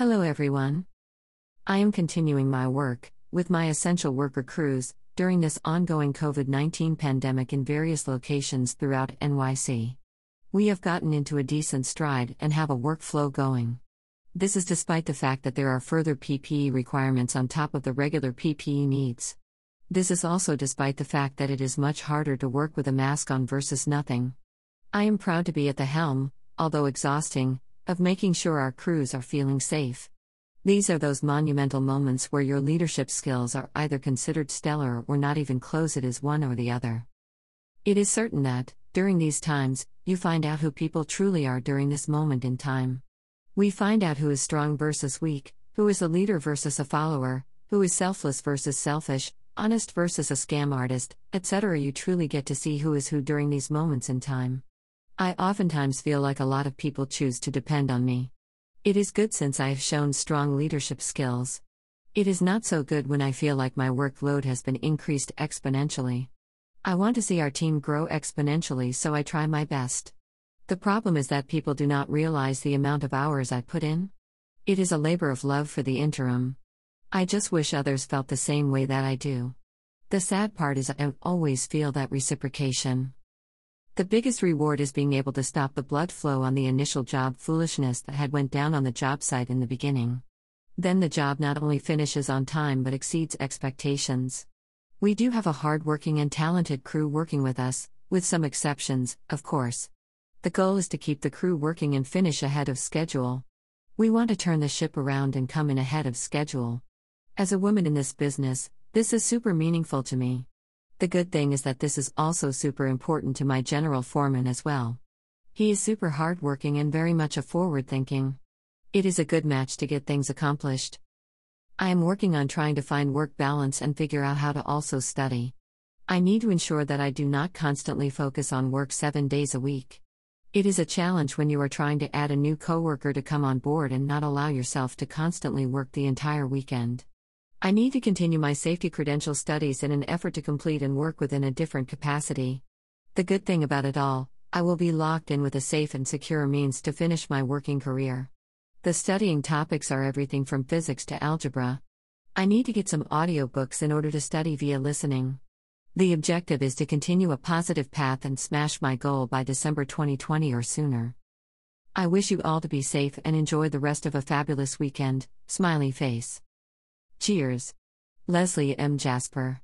Hello, everyone. I am continuing my work with my essential worker crews during this ongoing COVID 19 pandemic in various locations throughout NYC. We have gotten into a decent stride and have a workflow going. This is despite the fact that there are further PPE requirements on top of the regular PPE needs. This is also despite the fact that it is much harder to work with a mask on versus nothing. I am proud to be at the helm, although exhausting, of making sure our crews are feeling safe. These are those monumental moments where your leadership skills are either considered stellar or not even close, it is one or the other. It is certain that, during these times, you find out who people truly are during this moment in time. We find out who is strong versus weak, who is a leader versus a follower, who is selfless versus selfish, honest versus a scam artist, etc. You truly get to see who is who during these moments in time. I oftentimes feel like a lot of people choose to depend on me. It is good since I have shown strong leadership skills. It is not so good when I feel like my workload has been increased exponentially. I want to see our team grow exponentially, so I try my best. The problem is that people do not realize the amount of hours I put in. It is a labor of love for the interim. I just wish others felt the same way that I do. The sad part is I always feel that reciprocation. The biggest reward is being able to stop the blood flow on the initial job foolishness that had went down on the job site in the beginning. Then the job not only finishes on time but exceeds expectations. We do have a hardworking and talented crew working with us, with some exceptions, of course. The goal is to keep the crew working and finish ahead of schedule. We want to turn the ship around and come in ahead of schedule. As a woman in this business, this is super meaningful to me. The good thing is that this is also super important to my general foreman as well. He is super hardworking and very much a forward thinking. It is a good match to get things accomplished. I am working on trying to find work balance and figure out how to also study. I need to ensure that I do not constantly focus on work seven days a week. It is a challenge when you are trying to add a new coworker to come on board and not allow yourself to constantly work the entire weekend. I need to continue my safety credential studies in an effort to complete and work within a different capacity. The good thing about it all, I will be locked in with a safe and secure means to finish my working career. The studying topics are everything from physics to algebra. I need to get some audiobooks in order to study via listening. The objective is to continue a positive path and smash my goal by December 2020 or sooner. I wish you all to be safe and enjoy the rest of a fabulous weekend. Smiley face. Cheers. Leslie M. Jasper.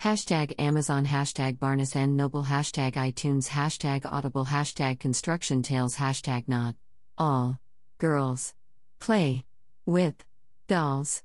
Hashtag Amazon, hashtag Barnes and Noble, hashtag iTunes, hashtag Audible, hashtag Construction Tales, hashtag Not All Girls Play with Dolls.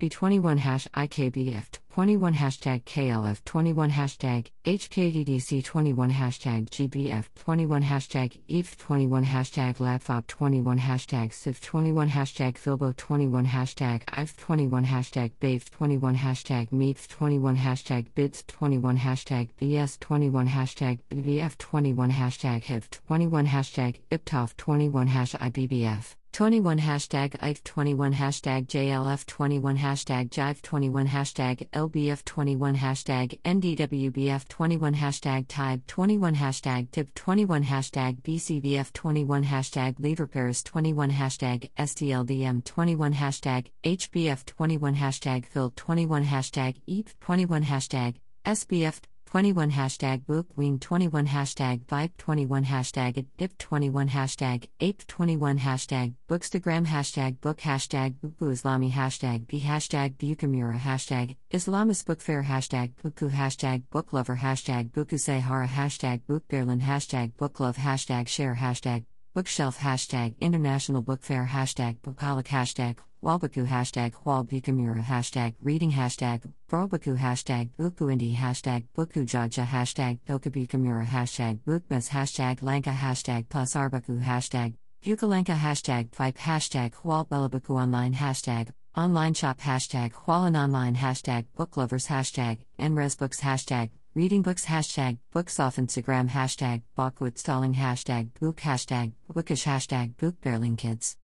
B21 hash IKBF 21 hashtag KLF 21 hashtag HKDDC 21 hashtag GBF 21 hashtag EVE 21 hashtag LabFop 21 hashtag CIV 21 hashtag Filbo 21 hashtag IVE 21 hashtag BAVE 21 hashtag MEEF 21 hashtag BIDS 21 hashtag BS 21 hashtag BBF 21 hashtag HIV 21 hashtag IPTOF 21 hash IBBF 21 hashtag IF 21 hashtag JLF 21 hashtag Jive 21 hashtag LBF 21 hashtag NDWBF 21 hashtag TIBE 21 hashtag TIP 21 hashtag BCBF 21 hashtag LeverParis 21 hashtag STLDM 21 hashtag HBF 21 hashtag FIL 21 hashtag EAP 21 hashtag SBF 21 hashtag Bookwing 21 hashtag Vibe 21 hashtag Dip 21 hashtag Ape 21 hashtag Bookstagram hashtag Book hashtag Buku Islami hashtag B hashtag Bukamura hashtag Islamist Book Fair hashtag Buku hashtag Book Lover hashtag Buku Sahara hashtag Book Berlin hashtag Book Love hashtag Share hashtag Bookshelf hashtag International Book Fair hashtag Bookaholic hashtag Walbaku hashtag Walbukamura hashtag Reading hashtag Brobaku hashtag Bukuindi hashtag Bukujaja hashtag Dokabukamura hashtag Bookmas hashtag Lanka hashtag plus Arbaku hashtag Bukalanka hashtag Pipe hashtag Hualbelabaku online hashtag Online shop hashtag Hualan online hashtag booklovers hashtag Nresbooks hashtag reading books hashtag books off Instagram hashtag Bachwood stalling hashtag book hashtag bookish hashtag book kids.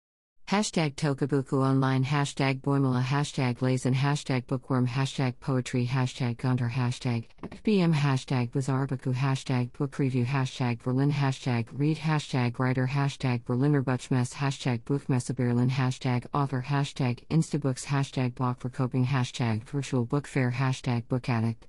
Hashtag Tokabuku Online Hashtag Boimala Hashtag Lazen Hashtag Bookworm Hashtag Poetry Hashtag Gunter Hashtag BM Hashtag Bizarrebuku Hashtag Book Review Hashtag Berlin Hashtag Read Hashtag Writer Hashtag Berliner Buchmesse Hashtag Buchmesse Berlin Hashtag Author Hashtag Instabooks Hashtag Block for Coping Hashtag Virtual Book Fair Hashtag Book Addict